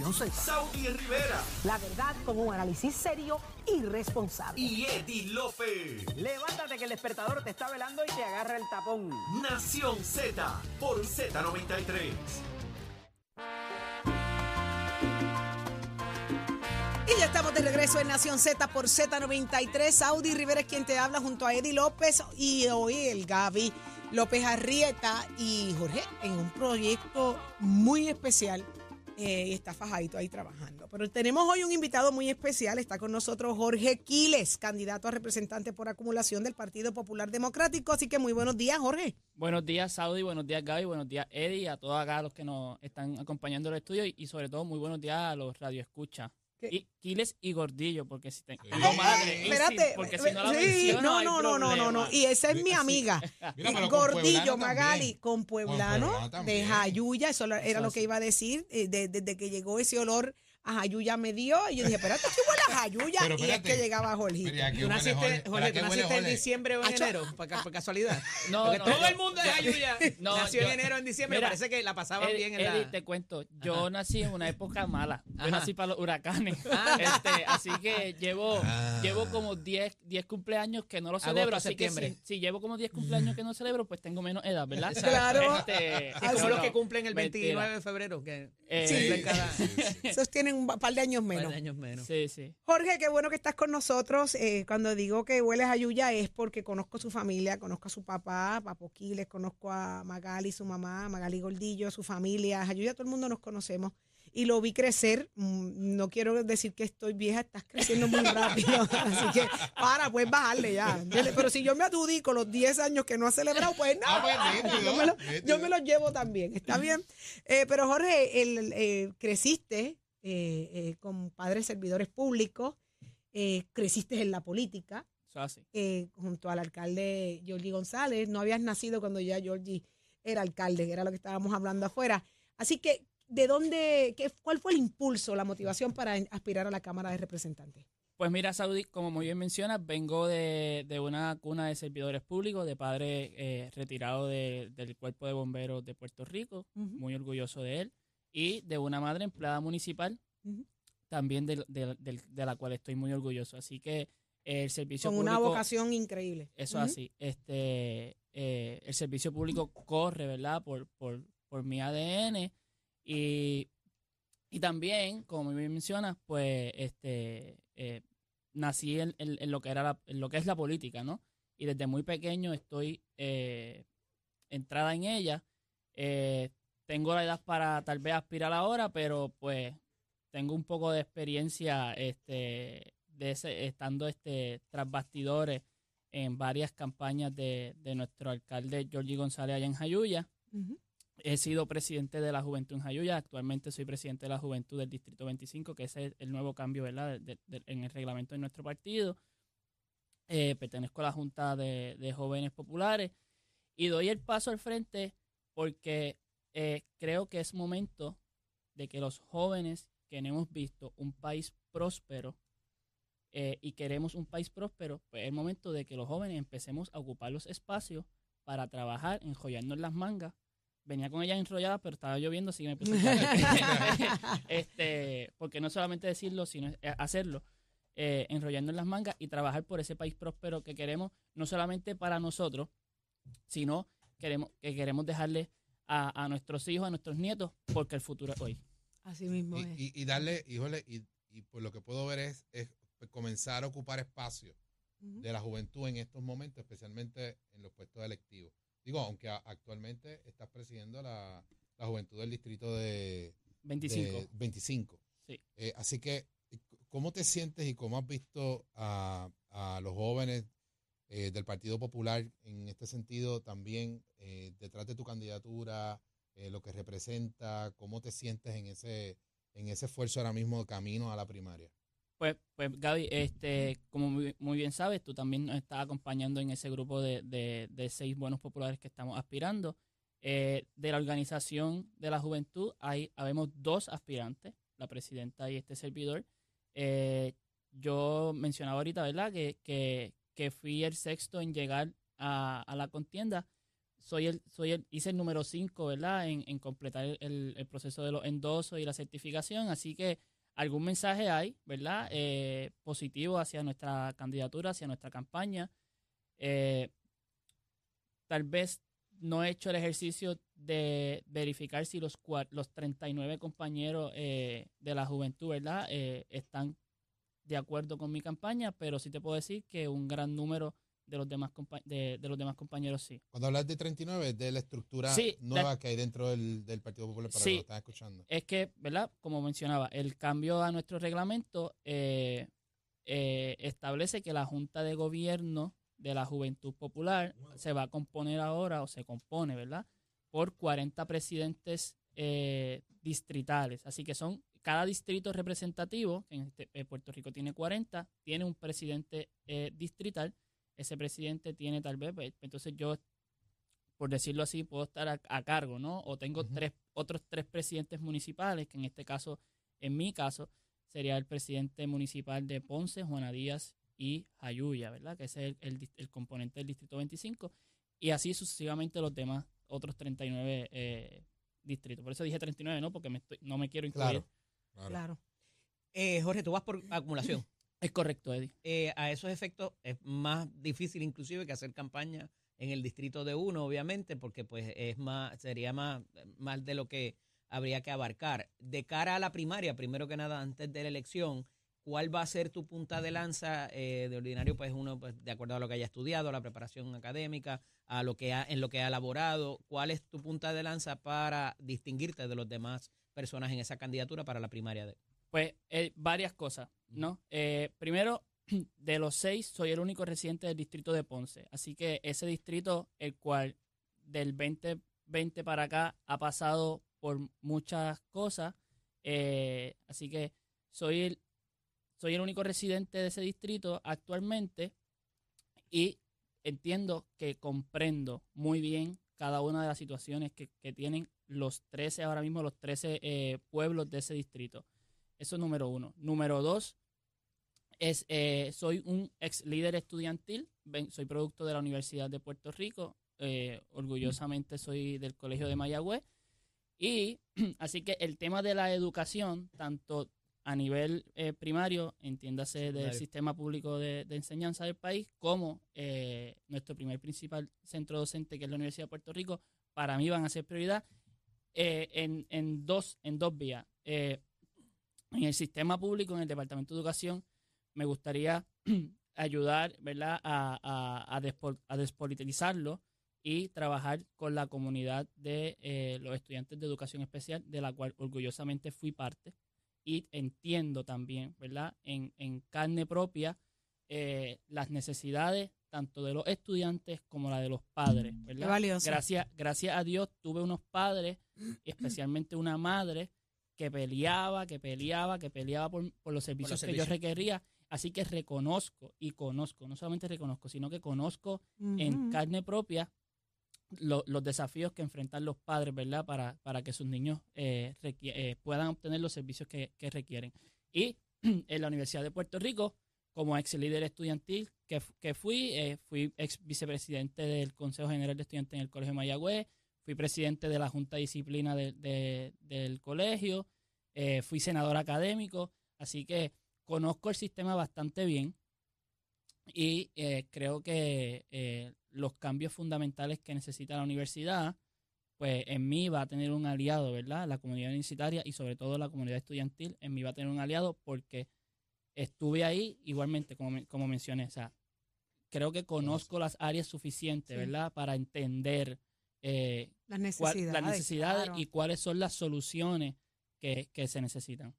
Nación Z. Saudi Rivera La verdad con un análisis serio y responsable. y Eddie Lofe. Levántate que el despertador te está velando y te agarra el tapón. Nación Z por Z93. Y ya estamos de regreso en Nación Z por Z93. Audi Rivera es quien te habla junto a Eddie López y hoy el Gaby López Arrieta y Jorge en un proyecto muy especial. Eh, y está fajadito ahí trabajando. Pero tenemos hoy un invitado muy especial. Está con nosotros Jorge Quiles, candidato a representante por acumulación del Partido Popular Democrático. Así que muy buenos días, Jorge. Buenos días, Saudi, buenos días, Gaby, buenos días, Eddie, a todos acá los que nos están acompañando en el estudio y, y sobre todo muy buenos días a los radioescuchas. ¿Qué? Y Quiles y Gordillo, porque si te... digo madre, y sí, Espérate. porque si no la sí, menciono, no, no, no, no, no, no. Y esa es mi Sí. amiga. Mira, pero con Gordillo, Magali, también. con pueblano, de. Jayuya, eso era Eso lo que iba a decir, eh, de- desde que llegó ese olor a Jayuya me dio, y yo dije, espérate, ¿qué Jayuya? Y es que llegaba Jorgito. ¿Tú naciste, Jorge. Jorge, ¿Para tú naciste en diciembre o en enero? Por, ca- por casualidad. No, todo el mundo de Ayuya No, nació yo- en enero, en diciembre. Mira, parece que la pasaban Eddie, bien en Eddie, la... te cuento, yo Ajá. nací en una época mala. Yo Ajá. nací para los huracanes. Ah. Este, así que llevo, Ah. llevo como 10, 10 cumpleaños que no lo Agosto, celebro. Así que septiembre. si, si llevo como 10 cumpleaños que no celebro, pues tengo menos edad, ¿verdad? Claro. Este, Es como los que cumplen el mentira. 29 de febrero, que Eh, cada Esos tienen un par de años par menos. de años menos. Sí, sí. Jorge, qué bueno que estás con nosotros. Eh, cuando digo que hueles a Yuya es porque conozco su familia, conozco a su papá, Papo Quiles, conozco a Magali, su mamá, Magali Gordillo, su familia. Ayuya, todo el mundo nos conocemos. Y lo vi crecer. Mm, No quiero decir que estoy vieja, estás creciendo muy rápido. Así que para, puedes bajarle ya. Pero si yo me adjudico los 10 años que no ha celebrado, pues no. Ah, pues, nítido, yo, me lo- los llevo también. ¿Está bien? Eh, pero Jorge, el, eh, creciste eh, eh, con padres servidores públicos, eh, creciste en la política así. eh, junto al alcalde Georgie González. No habías nacido cuando ya Georgie era alcalde, que era lo que estábamos hablando afuera. Así que, ¿de dónde, qué, cuál fue el impulso, la motivación para aspirar a la Cámara de Representantes? Pues mira, Saudi, como muy bien mencionas, vengo de, de una cuna de servidores públicos, de padre eh, retirado de- del Cuerpo de Bomberos de Puerto Rico, muy orgulloso de él, y de una madre empleada municipal, también de, de- de la cual estoy muy orgulloso. Así que eh, el servicio Con público... una vocación increíble. Eso Ujú. así. Este, eh, el servicio público corre, ¿verdad? Por, por, por mi ADN. Y, y también, como bien mencionas, pues este, eh, nací en, en- en lo que era la- en lo que es la política, ¿no? Y desde muy pequeño estoy eh, entrada en ella. Eh, tengo la edad para tal vez aspirar ahora, pero pues tengo un poco de experiencia este, de ese, estando este, tras bastidores en varias campañas de, de nuestro alcalde Georgie González allá en Jayuya. He sido presidente de la Juventud en Jayuya. Actualmente soy presidente de la Juventud del Distrito 25, que ese es el nuevo cambio ¿verdad? de- de- en el reglamento de nuestro partido. Eh, pertenezco a la Junta de, de Jóvenes Populares y doy el paso al frente porque eh, creo que es momento de que los jóvenes que hemos visto un país próspero eh, y queremos un país próspero, pues es el momento de que los jóvenes empecemos a ocupar los espacios para trabajar, enrollarnos las mangas. Venía con ellas enrolladas, pero estaba lloviendo, así que me puse este, porque no solamente decirlo, sino eh, hacerlo. Eh, enrollarnos las mangas y trabajar por ese país próspero que queremos, no solamente para nosotros, sino queremos, que queremos dejarle a, a nuestros hijos, a nuestros nietos, porque el futuro es hoy. Así mismo Y, es. y- y darle, híjole, y, y por lo que puedo ver es, es comenzar a ocupar espacio de la juventud en estos momentos, especialmente en los puestos electivos. Digo, aunque a- actualmente estás presidiendo la, la juventud del distrito de, 25. de 25. Sí. Eh, así que, ¿cómo te sientes y cómo has visto a, a los jóvenes eh, del Partido Popular en este sentido también eh, detrás de tu candidatura, eh, lo que representa, cómo te sientes en ese, en ese esfuerzo ahora mismo de camino a la primaria? Pues, pues Gaby, este, como muy, muy bien sabes, tú también nos estás acompañando en ese grupo de, de- de seis buenos populares que estamos aspirando. De la organización de la juventud, hay, habemos dos aspirantes, la presidenta y este servidor. Yo mencionaba ahorita, ¿verdad?, que, que, que fui el sexto en llegar a, a la contienda. soy el, soy el, hice el número 5, ¿verdad? En, en completar el, el- proceso de los endosos y la certificación. Así que algún mensaje hay, ¿verdad? Eh, positivo hacia nuestra candidatura, hacia nuestra campaña. Eh, tal vez no he hecho el ejercicio de verificar si los, los 39 compañeros eh, de la juventud, ¿verdad? Están de acuerdo con mi campaña, pero sí te puedo decir que un gran número de los demás, de, de los demás compañeros sí. Cuando hablas de 39, es de la estructura Sí, nueva la- que hay dentro del, del Partido Popular para Sí. que lo están escuchando. Es que, ¿verdad? Como mencionaba, el cambio a nuestro reglamento eh, eh, establece que la Junta de Gobierno de la Juventud Popular se va a componer ahora, o se compone, ¿verdad? Por 40 presidentes eh, distritales. Así que son cada distrito representativo, que en este- eh, Puerto Rico tiene 40, tiene un presidente eh, distrital. Ese presidente tiene tal vez, pues, entonces yo por decirlo así, puedo estar a, a cargo, ¿no? O tengo tres, otros tres presidentes municipales, que en este caso, en mi caso, sería el presidente municipal de Ponce, Juana Díaz y Jayuya, ¿verdad? Que ese es el, el el componente del Distrito 25. Y así sucesivamente los demás, otros 39 eh, distritos. Por eso dije 39, ¿no? Porque me estoy- no me quiero incluir. Claro. Claro. Claro. Eh, Jorge, tú vas por acumulación. Es correcto, Eddie. Eh, a esos efectos es más difícil inclusive que hacer campaña en el distrito de uno, obviamente, porque pues es más, sería más, más de lo que habría que abarcar. De cara a la primaria, primero que nada, antes de la elección, ¿cuál va a ser tu punta de lanza? Eh, de ordinario, pues uno, pues, de acuerdo a lo que haya estudiado, a la preparación académica, a lo que ha, en lo que ha elaborado, ¿cuál es tu punta de lanza para distinguirte de los demás personas en esa candidatura para la primaria de Pues eh, varias cosas, ¿no? Eh, primero, de los seis, soy el único residente del distrito de Ponce. Así que ese distrito, el cual del 2020 para acá ha pasado por muchas cosas. eh, así que soy el, soy el único residente de ese distrito actualmente y entiendo que comprendo muy bien cada una de las situaciones que, que tienen los 13, ahora mismo los 13 eh, pueblos de ese distrito. Eso es número uno. Número dos, es, eh, soy un ex líder estudiantil, soy producto de la Universidad de Puerto Rico, eh, orgullosamente soy del Colegio de Mayagüez. Y así que el tema de la educación, tanto a nivel eh, primario, entiéndase del sistema público de, de enseñanza del país, como eh, nuestro primer principal centro docente, que es la Universidad de Puerto Rico, para mí van a ser prioridad eh, en, en, dos, en dos vías. Eh, en el sistema público, en el Departamento de Educación, me gustaría ayudar ¿verdad? A, a, a, despo- a despolitizarlo y trabajar con la comunidad de eh, los estudiantes de educación especial, de la cual orgullosamente fui parte. Y entiendo también, ¿verdad? En, en carne propia eh, las necesidades tanto de los estudiantes como la de los padres, ¿verdad? valioso. Gracias, gracias a Dios tuve unos padres, y especialmente una madre, que peleaba, que peleaba, que peleaba por, por los servicios que yo requería. Así que reconozco y conozco, no solamente reconozco, sino que conozco en carne propia lo- los desafíos que enfrentan los padres, ¿verdad? Para, para que sus niños eh, eh, puedan obtener los servicios que, que requieren. Y en la Universidad de Puerto Rico, como ex líder estudiantil que, que fui, eh, fui ex vicepresidente del Consejo General de Estudiantes en el Colegio de Mayagüez, fui presidente de la Junta de Disciplina de- del colegio, eh, fui senador académico, así que conozco el sistema bastante bien y eh, creo que eh, los cambios fundamentales que necesita la universidad, pues en mí va a tener un aliado, ¿verdad? La comunidad universitaria y sobre todo la comunidad estudiantil, en mí va a tener un aliado porque estuve ahí igualmente, como, como mencioné, o sea, creo que conozco las áreas suficientes, Sí. ¿verdad? Para entender eh, Las cuál- necesidades. las necesidades claro. y cuáles son las soluciones que, que se necesitan.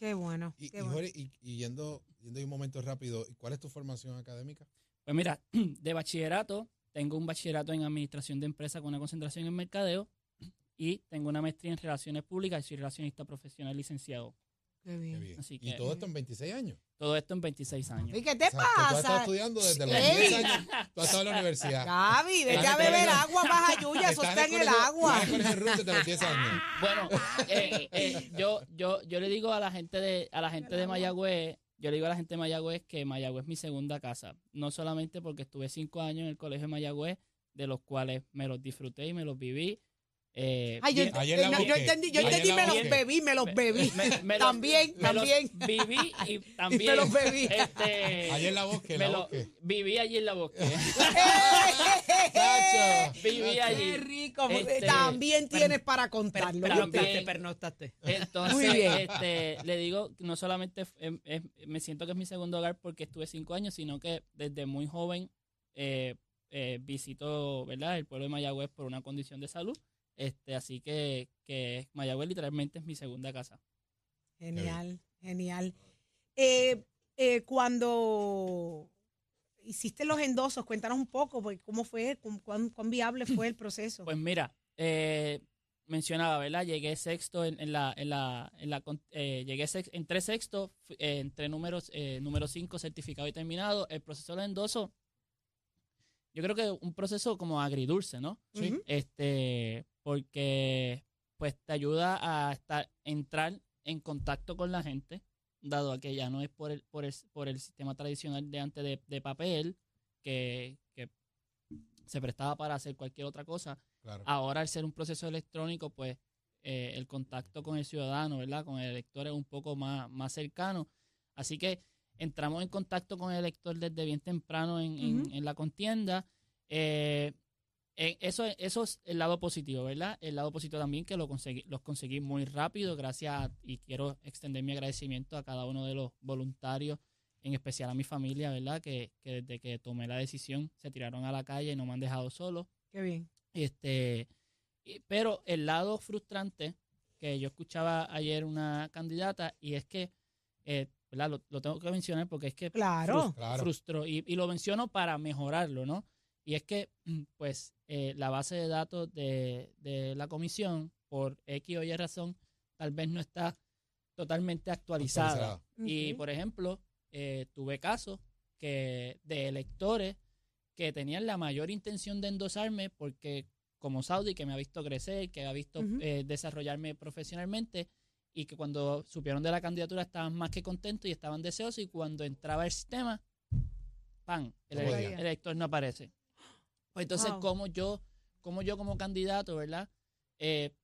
Qué bueno. Y, qué y, bueno. Jorge, y- y yendo, yendo un momento rápido, ¿cuál es tu formación académica? Pues mira, de bachillerato, tengo un bachillerato en administración de empresas con una concentración en mercadeo y tengo una maestría en relaciones públicas y soy relacionista profesional licenciado. Qué Qué bien. bien. Así y todo esto en 26 años. Todo esto en 26 años. ¿Y qué te O sea, que tú has estado pasa? estudiando desde los Ey. 10 años. Tú has estado en la universidad. Gaby, vete a beber agua, baja Yuya, eso Estás está en el agua. el colegio Ruth desde los 10 años. Bueno, eh, eh, yo, yo, yo le digo a la gente de, a la gente de Mayagüez, yo le digo a la gente de Mayagüez que Mayagüez es mi segunda casa. No solamente porque estuve cinco años en el colegio de Mayagüez, de los cuales me los disfruté y me los viví. Eh, Ay, yo, bien- Ayer la eh, no, yo busqué. entendí, yo Ayer entendí, la me los busqué. bebí, me los bebí. me- me los- también, me los también. viví y también los bebí. este, Ayer la bosque, me la lo- bosque. viví allí en la bosque. Chacho, viví chacho. allí. Qué rico. Este, también tienes para contarlo. pero- Pernoctaste, También. pernoctaste. Entonces, Muy bien. este, le digo, no solamente es- es- me siento que es mi segundo hogar porque estuve cinco años, sino que desde muy joven eh, eh, visito ¿verdad? el pueblo de Mayagüez por una condición de salud. Este, así que, que Mayagüez literalmente es mi segunda casa. Genial, genial. Eh, eh, cuando hiciste los endosos, cuéntanos un poco, pues, cómo fue, cu- cuán, cuán viable fue el proceso. Pues mira, eh, mencionaba, ¿verdad? Llegué sexto en, en la, en la, en la, eh, llegué sex- entré sexto, eh, entre números, eh, número 5 certificado y terminado. El proceso de endoso, yo creo que un proceso como agridulce, ¿no? Sí. Este, porque pues te ayuda a estar, entrar en contacto con la gente, dado a que ya no es por el, por el, por el sistema tradicional de antes de, de papel, que, que se prestaba para hacer cualquier otra cosa. Claro. Ahora, al ser un proceso electrónico, pues eh, el contacto con el ciudadano, ¿verdad? Con el elector es un poco más, más cercano. Así que entramos en contacto con el elector desde bien temprano en, en- la contienda. Eh, eso, eso es el lado positivo, ¿verdad? El lado positivo también que lo conseguí, los conseguí muy rápido, gracias a- y quiero extender mi agradecimiento a cada uno de los voluntarios, en especial a mi familia, ¿verdad? Que, que desde que tomé la decisión se tiraron a la calle y no me han dejado solo. Qué bien. Este, y- pero el lado frustrante que yo escuchaba ayer una candidata y es que, eh, ¿verdad? Lo, lo tengo que mencionar porque es que Claro. Claro. frustró y, y lo menciono para mejorarlo, ¿no? Y es que, mm, pues, eh, la base de datos de, de la comisión, por X o Y razón, tal vez no está totalmente actualizada. Actualizada. Y, por ejemplo, eh, tuve casos que de electores que tenían la mayor intención de endosarme porque como Saudi, que me ha visto crecer, que ha visto eh, desarrollarme profesionalmente y que cuando supieron de la candidatura estaban más que contentos y estaban deseosos y cuando entraba el sistema, ¡pam! El elector no aparece. Pues entonces, Wow. como yo, como yo como candidato, ¿verdad? Eh,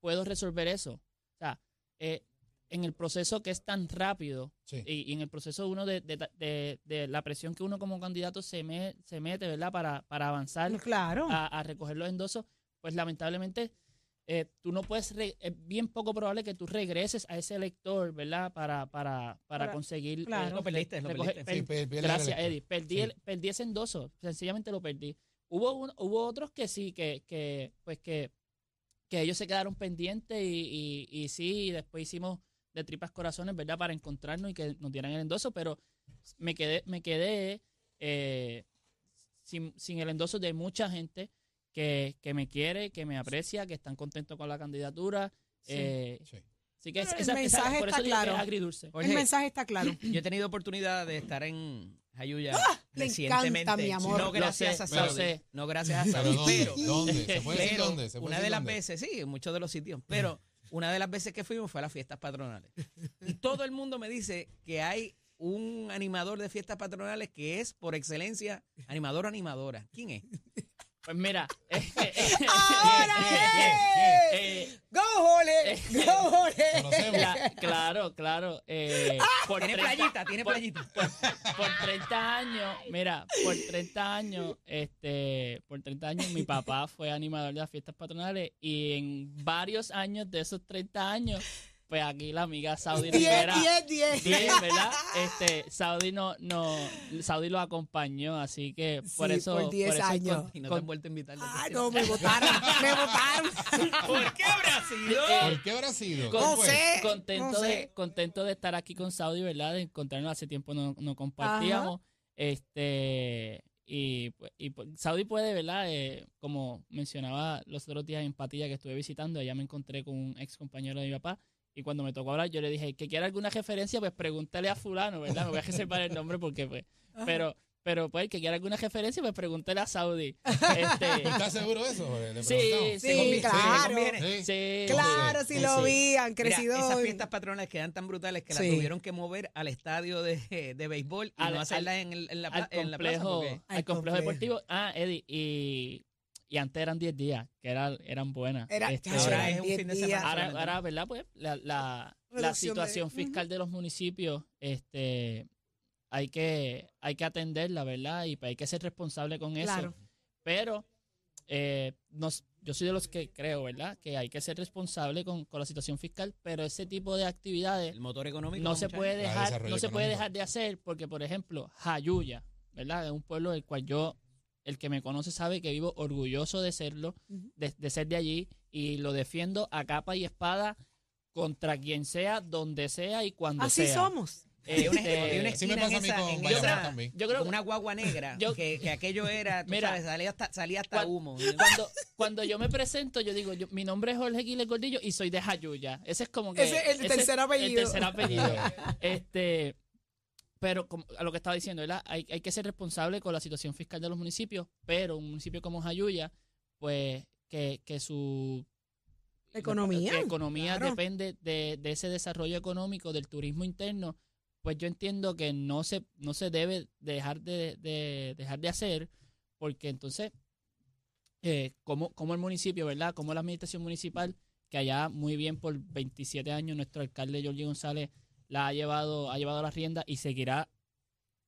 puedo resolver eso. O sea, eh, en el proceso que es tan rápido Sí. y, y en el proceso uno de, de- de- de la presión que uno como candidato se, me- se mete, ¿verdad? Para, para avanzar Claro. a, a recoger los endosos, pues lamentablemente eh, tú no puedes, re- es bien poco probable que tú regreses a ese elector, ¿verdad? Para, para, para Para- conseguir... eh, claro. Lo perdiste, lo recoger- perdiste. Sí, per- Gracias. Eddie. Perdí, Sí. el- perdí ese endoso. Sencillamente lo perdí. Hubo, un- hubo otros que sí, que, que pues que, que ellos se quedaron pendientes y, y, y sí, después hicimos de tripas corazones, ¿verdad? Para encontrarnos y que nos dieran el endoso, pero me quedé, me quedé eh, sin, sin el endoso de mucha gente que, que me quiere, que me aprecia, que están contentos con la candidatura. Eh, Sí. así que Pero el esa- esa- mensaje por está eso claro. es agridulce. Jorge, el mensaje está claro. yo he tenido oportunidad de estar en Jayuya ¡Ah! Me recientemente. encanta, mi amor. No gracias a Saudi. sé. No gracias a Saudi. ¿dónde? Pero, ¿Dónde? ¿Se puede decir pero dónde? ¿Se puede una decir de las dónde? veces, sí, en muchos de los sitios, pero una de las veces que fuimos fue a las fiestas patronales. Y todo el mundo me dice que hay un animador de fiestas patronales que es por excelencia animador o animadora. ¿Quién es? Pues mira, ¡Ahora eh, es! eh, ¡Go, Jole! ¡Go, Jole! Claro, claro. eh, por Tiene 30 playita, tiene por- playita. por 30 años, mira, por 30 años, este, por 30 años mi papá fue animador de las fiestas patronales y en varios años de esos 30 años, pues aquí la amiga Saudi 10, Rivera 10, 10. 10, ¿verdad? Este, Saudi no, no, Saudi lo acompañó, así que por Sí, eso. por 10 eso años. con- Y no te con- han vuelto a invitar. Ah, no, me votaron, me votaron. ¿Por qué habrá sido? ¿Por qué habrá sido? Con- ¿Qué No sé, contento, no sé. de, contento de estar aquí con Saudi, ¿verdad? De encontrarnos hace tiempo no, no compartíamos. Este y, pues- y pues, Saudi puede, ¿verdad? Eh, como mencionaba los otros días en Patilla que estuve visitando, allá me encontré con un ex compañero de mi papá. Y cuando me tocó hablar, yo le dije, que quiera alguna referencia, pues pregúntale a fulano, ¿verdad? Me voy a reservar el nombre porque, pues, pero, Pero pues, el que quiera alguna referencia, pues pregúntele a Saudi. Este, ¿Estás seguro de eso? Jorge? Le Sí, preguntamos. Sí, claro. Sí. sí, Claro, Sí, si sí, lo sí. vi, han Mira, crecido. esas fiestas patronales quedan tan brutales que Sí. las tuvieron que mover al estadio de, de béisbol y Al- no hacerlas en, el- en la, al pla- en la plaza. complejo, porque- Al complejo. deportivo. Ah, Eddie, y, y antes eran 10 días, que eran, eran buenas. Era, Este, ahora es un 10 fin de semana. ahora, ¿verdad? Pues la, la, la Reducción de- situación fiscal de los municipios, este, hay que, hay que atenderla, ¿verdad? Y pues hay que ser responsable con eso. Claro. Pero eh, nos, yo soy de los que creo, ¿verdad? Que hay que ser responsable con, con la situación fiscal, pero ese tipo de actividades el motor económico. no se puede dejar no se puede dejar de hacer porque por ejemplo Jayuya verdad es un pueblo del cual yo el que me conoce sabe que vivo orgulloso de serlo de, de ser de allí y lo defiendo a capa y espada contra quien sea donde sea y cuando Así sea somos. Una, Este, una Así me esquina pasa a mí con esa- también. yo creo con una guagua negra, Yo- que, que aquello era, tú Mira, sabes, salía hasta, salía hasta cuan- humo. cuando cuando yo me presento yo digo yo- mi nombre es Jorge Quiles Gordillo y soy de Jayuya ese es como que Ese es el tercer apellido. el tercer apellido Este, pero como, a lo que estaba diciendo, ¿verdad? Hay, hay que ser responsable con la situación fiscal de los municipios, pero un municipio como Jayuya, pues que, que su Economía, que economía claro. depende de, de ese desarrollo económico, del turismo interno, pues yo entiendo que no se, no se debe dejar de, de- dejar de hacer, porque entonces, eh, como, como el municipio, ¿verdad? Como la administración municipal, que allá muy bien por 27 años nuestro alcalde Jorge González la ha llevado, ha llevado la rienda y seguirá,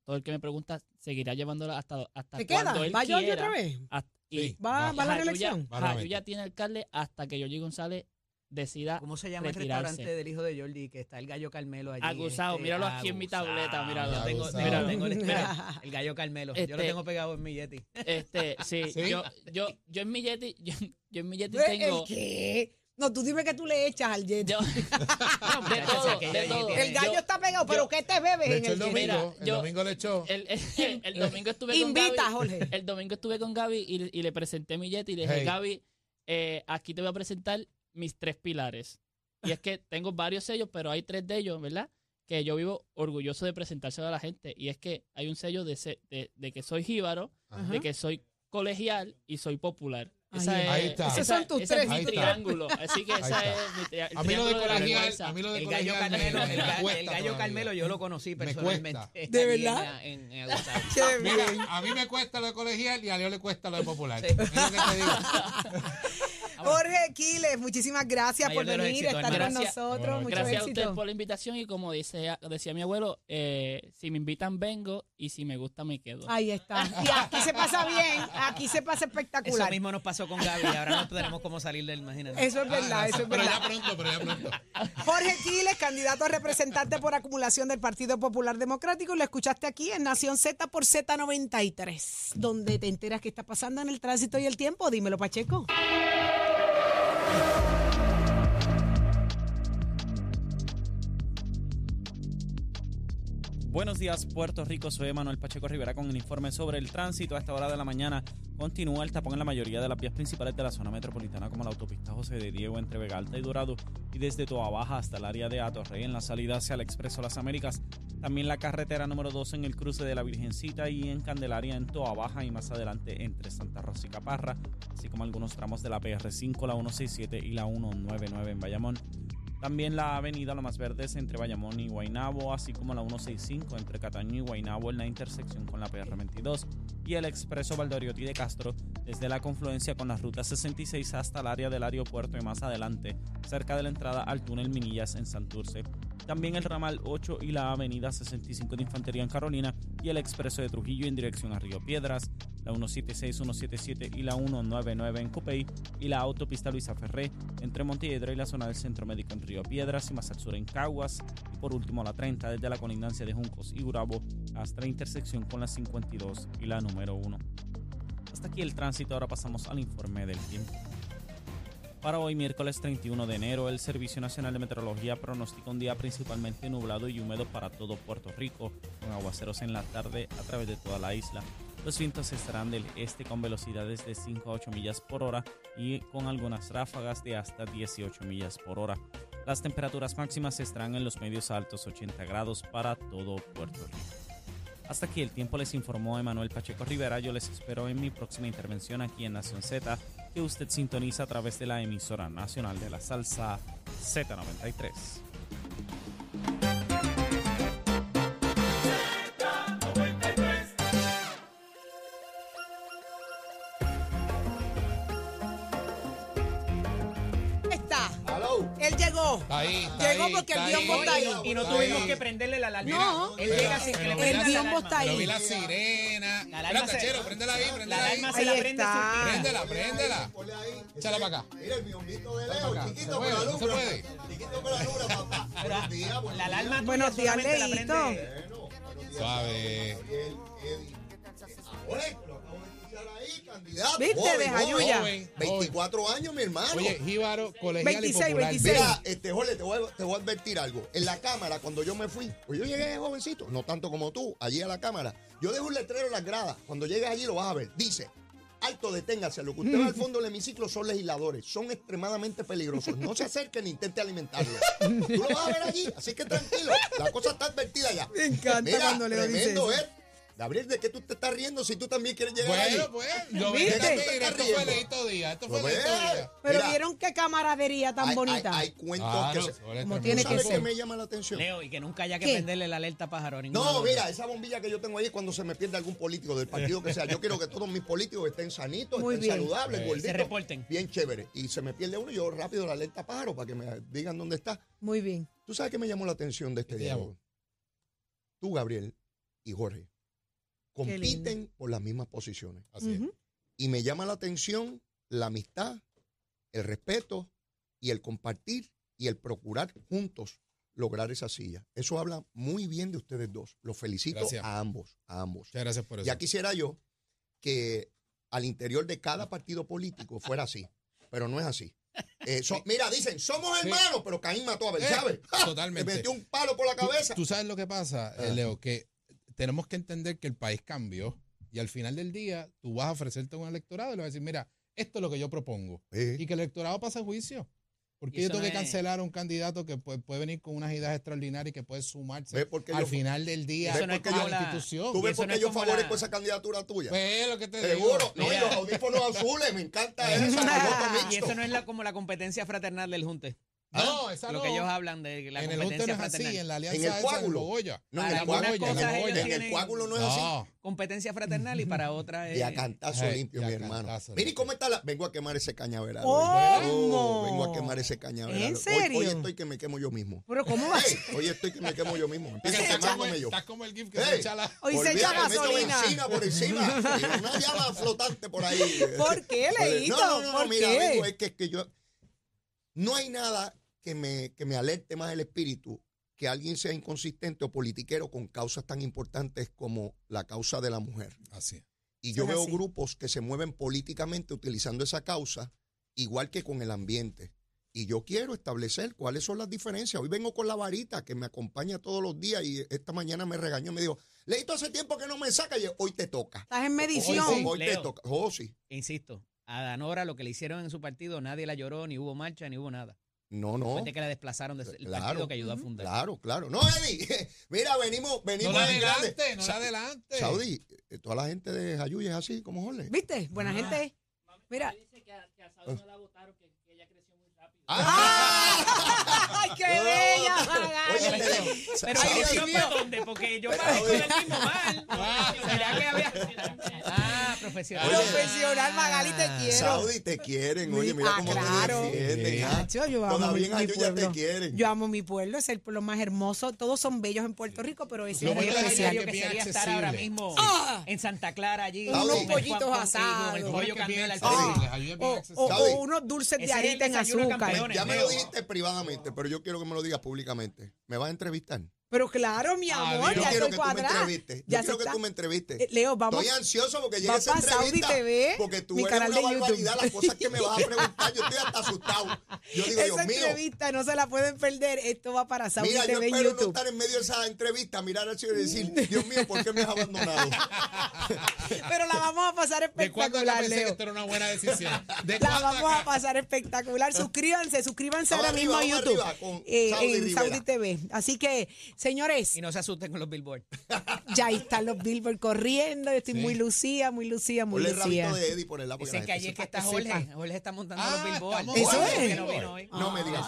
todo el que me pregunta, seguirá llevándola hasta, hasta ¿Te cuando queda? él ¿Va quiera. otra vez? hasta- y Sí. ¿Va, va a la reelección? Jayuya tiene alcalde hasta que Jorge González decida ¿Cómo se llama el restaurante del hijo de Jordi? Que está el gallo Carmelo allí. Aguzado, este, míralo aquí en mi tableta, míralo. Yo tengo, Aguzado. tengo- el, Mira. el gallo Carmelo. Yo lo Este- tengo pegado en mi Yeti. Este, sí, ¿Sí? Yo, yo, yo en mi Yeti, yo, yo en mi Yeti ¿El tengo. qué? No, tú dime que tú le echas al jet. yo- de muchachos, todo, aquello de allí todo. tiene- el gallo Yo- está pegado, pero yo- ¿qué te bebes en el el jet? domingo, Mira, el yo- domingo le echó. el, el- el domingo estuve con Invita, Gaby. Jorge. El domingo estuve con Gaby y, y le presenté mi Yeti y le dije, Hey. Gaby, eh, aquí te voy a presentar mis tres pilares. Y es que tengo varios sellos, pero hay tres de ellos, ¿verdad? Que yo vivo orgulloso de presentárselo a la gente. Y es que hay un sello de, se- de, de que soy jíbaro, Ajá. de que soy colegial y soy popular. Ahí Esa es. es, Ahí está. Esos son tus ese tres. Es mi Ahí está. triángulo. Así que Ahí esa está. es mi A mí lo de colegial, a mí lo de El gallo Carmelo, me el, ga- cuesta el gallo todavía. Carmelo yo lo conocí Me personalmente. ¿De verdad? En, en Mira, bien. a mí me cuesta lo de colegial y a Leo le cuesta lo de popular. Sí. Es lo que te digo. Jorge Quiles, muchísimas gracias Mayor por venir, éxitos, estar con nosotros. Gracias. Mucho Gracias a usted por la invitación y como dice, decía mi abuelo, eh, si me invitan vengo y si me gusta me quedo. Ahí está. Y aquí se pasa bien, aquí se pasa Eso espectacular. mismo nos pasó con Gaby. Ahora no tenemos cómo salir del imagínate. Eso es verdad, Ah, eso es pero verdad. ya pronto, pero ya pronto. Jorge Quiles, candidato a representante por acumulación del Partido Popular Democrático. Lo escuchaste aquí en Nación Z por Z93, donde te enteras qué está pasando en el tránsito y el tiempo. Dímelo, Pacheco. Buenos días, Puerto Rico. Soy Manuel Pacheco Rivera con el informe sobre el tránsito. A esta hora de la mañana continúa el tapón en la mayoría de las vías principales de la zona metropolitana, como la autopista José de Diego entre Vega Alta y Dorado, y desde Toa Baja hasta el área de Atorrey en la salida hacia el Expreso Las Américas. También la carretera número 2 en el cruce de la Virgencita y en Candelaria en Toa Baja y más adelante entre Santa Rosa y Caparra, así como algunos tramos de la PR5, la 167 y la 199 en Bayamón. También la avenida Lomas Verdes entre Bayamón y Guaynabo, así como la 165 entre Cataño y Guaynabo en la intersección con la PR22 y el expreso Valdoriotti de Castro desde la confluencia con la ruta 66 hasta el área del aeropuerto y más adelante, cerca de la entrada al túnel Minillas en Santurce. También el ramal 8 y la avenida 65 de Infantería en Carolina y el expreso de Trujillo en dirección a Río Piedras, la 176, 177 y la 199 en Copey y la autopista Luisa Ferré entre Montelledra y la zona del Centro Médico en Río Piedras y más al sur en Caguas y por último la 30 desde la colindancia de Juncos y Gurabo hasta la intersección con la 52 y la número 1. Hasta aquí el tránsito, ahora pasamos al informe del tiempo. Para hoy, miércoles 31 de enero, el Servicio Nacional de Meteorología pronostica un día principalmente nublado y húmedo para todo Puerto Rico, con aguaceros en la tarde a través de toda la isla. Los vientos estarán del este con velocidades de 5 a 8 millas por hora y con algunas ráfagas de hasta 18 millas por hora. Las temperaturas máximas estarán en los medios altos 80 grados para todo Puerto Rico. Hasta aquí el tiempo les informó Emanuel Pacheco Rivera. Yo les espero en mi próxima intervención aquí en Nación Z, que usted sintoniza a través de la emisora nacional de la salsa Z93. La alarma. No. El la biombo alarma. está ahí. Pero vi la sirena. La alarma Chero, préndela ahí, La préndela ahí. alarma se Ahí la prende. Préndela, préndela. Échala para acá. Mira el biombito de Para Leo, acá. chiquito ¿Se con la. Chiquito con la luz, papá. Buenos días, buenos La alarma Buenos días, la Leito. Suave. Ahora, candidato. ¿Viste? Joven, De joven. Jayuya. Joven, 24 años, mi hermano. Oye, Jíbaro, colegial 26, y popular. 26. Mira, este, Jorge, te voy, a, te voy a advertir algo. En la cámara, cuando yo me fui, pues yo llegué jovencito, no tanto como tú, allí a la cámara. Yo dejo un letrero en las gradas. Cuando llegues allí lo vas a ver. Dice, alto, deténgase. Lo que usted ve al fondo del hemiciclo son legisladores. Son extremadamente peligrosos. No se acerque ni intente alimentarlos. Tú lo vas a ver allí, así que tranquilo. La cosa está advertida ya. Me encanta Mira, cuando. ¿eh? Gabriel, ¿de qué tú te estás riendo si tú también quieres llegar allí? Bueno, pues, yo ¿Viste? vi que ¿Te estás esto fue? Leito Díaz. Esto fue Pues, Leito Díaz. Pero Mira, vieron qué camaradería tan hay- bonita. Hay, cuentos Claro, que se... sobre Como tiene ¿Tú que sabes ser. qué me llama la atención? Leo, y que nunca haya que ¿Qué? prenderle la alerta pájaro. a de No, mira, esa bombilla que yo tengo ahí es cuando se me pierde algún político del partido que sea. Yo quiero que todos mis políticos estén sanitos, Muy estén bien. saludables, Sí. gorditos. Se reporten. Bien chévere. Y se me pierde uno y yo rápido la alerta pájaro para que me digan dónde está. Muy bien. ¿Tú sabes qué me llamó la atención de este ¿Qué te diálogo? Tú, Gabriel y Jorge, compiten por las mismas posiciones. Así es. Y me llama la atención la amistad, el respeto y el compartir y el procurar juntos lograr esa silla. Eso habla muy bien de ustedes dos. Los felicito Gracias. a ambos, a ambos. Muchas gracias por eso. Ya quisiera yo que al interior de cada partido político fuera así, pero no es así. Eh, so- mira, dicen, somos Sí. hermanos, pero Caín mató a Abel, Eh, totalmente. Le metió un palo por la cabeza. Tú, sabes lo que pasa, eh. Leo, que tenemos que entender que el país cambió y al final del día tú vas a ofrecerte a un electorado y le vas a decir, mira, esto es lo que yo propongo. Sí. Y que el electorado pase a juicio. Porque yo tengo no que cancelar a un candidato que puede, puede venir con unas ideas extraordinarias y que puede sumarse ¿Ves por qué al yo- final del día Eso no es a como la la- institución. ¿Tú ves eso por qué yo favorezco la- esa candidatura tuya? Pues lo que te Seguro. digo. No, y los audífonos azules, me encanta eso. Y eso no es la, como la competencia fraternal del Junte. No, esa Lo no. que ellos hablan de la en el no competencia es así, fraternal. en la alianza En el coágulo. Bogoya. No, en Para el coágulo, en el- en el coágulo no es así. No. Competencia fraternal y para otra es... Y a cantazo Eh, limpio, y a mi hermano. cantazo Mira, ¿y limpio. cómo está la...? Vengo a quemar ese cañaveral. ¿Cómo? hoy. Oh, vengo a quemar ese cañaveral. ¿En Hoy- serio? Hoy, estoy que me quemo yo mismo. Pero ¿cómo va a Ey, ser? hoy estoy que me quemo yo mismo. Empiezo Estás como, quemándome yo. estás como el GIF que Ey. se echa la... Hoy se echa gasolina. por encima. Una llama flotante por ahí. ¿Por qué, Leito? No, no, no, ¿Por mira, es es que yo... No hay nada que me, que me alerte más el espíritu que alguien sea inconsistente o politiquero con causas tan importantes como la causa de la mujer. Así. Y Eso yo es veo así. grupos que se mueven políticamente utilizando esa causa, igual que con el ambiente. Y yo quiero establecer cuáles son las diferencias. Hoy vengo con la varita que me acompaña todos los días y esta mañana me regañó y me dijo, Leito, hace tiempo que no me saca y yo, hoy te toca. Estás en Hoy, medición. hoy- hoy te Leo. toca. Oh, sí. Insisto, a Danora lo que le hicieron en su partido, nadie la lloró, ni hubo marcha, ni hubo nada. No, no. Después de que la desplazaron del Claro. partido que ayudó a fundar. Claro, claro. No, Eddie. Mira, venimos, venimos No la grande. adelante, no la Sa- adelante. Saudi, eh, toda la gente de Jayuya es así como Jorge. ¿Viste? Buena gente. Mira. dice que a, que a Saudi no la votaron, que, que ella creció muy rápido. ¡Ah! ¡Ay, qué bella, Oye, te- Pero Saudi, creció para dónde, porque yo parezco del mismo mal. ¿Será que había? Ah, profesional. Oye, Profesional, Magali, te quiero. Saudi te quieren, oye, mira Ah, cómo claro. te defienden. Sí. ah. Yo amo Todavía mi, en mi te quieren. Yo amo mi pueblo, es el pueblo más hermoso. Todos son bellos en Puerto Rico, pero ese Lo es de especial. Jayuya que sería estar ahora mismo Ah. en Santa Clara allí. Unos el pollitos asados. El Lo pollo candela O, o- o unos dulces de el arita en azúcar. campeones. Ya me lo dijiste privadamente, pero yo quiero que me lo digas públicamente. ¿Me vas a entrevistar? Pero claro, mi amor. Yo ya quiero estoy que tú me cuadrada. entrevistes. Yo Ya quiero que tú me entrevistes. Eh, Leo, vamos. Estoy ansioso porque llegue esa entrevista. TV, porque tú mi eres canal una de YouTube. barbaridad las cosas que me vas a preguntar. Yo estoy hasta asustado. Yo digo, Esa Dios mío. entrevista no se la pueden perder. Esto va para Saudi Mira, yo TV en espero no YouTube. estar en medio de esa entrevista, mirar al cielo y decir, Dios mío, ¿por qué me has abandonado? Pero la vamos a pasar ¿De cuándo la espectacular, que Leo. esto era una buena decisión? ¿De La vamos a acá? pasar espectacular. Suscríbanse, suscríbanse Vamos ahora mismo a arriba, YouTube. arriba con eh, Saudi en Rivera. Saudi TV. Así que Señores, Y no se asusten con los billboards. ya ahí están los Billboard corriendo. Yo estoy Sí. muy lucía, muy lucía, muy Ponle el lucía. rabito de Eddie por el lado. Dicen que ayer que está Jorge. Jorge está montando Ah, los billboards. Eso es. no vino hoy. No me digas.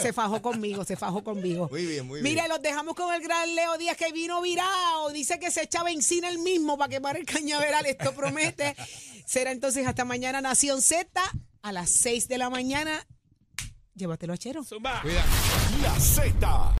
Se fajó conmigo, se fajó conmigo. Muy bien, muy Mire, bien. los dejamos con el gran Leo Díaz que vino virado. Dice que se echa benzina el mismo para quemar el cañaveral. Esto promete. Será entonces hasta mañana Nación Z a las 6 de la mañana. Llévatelo a Chero. Zumba. Cuida. La Z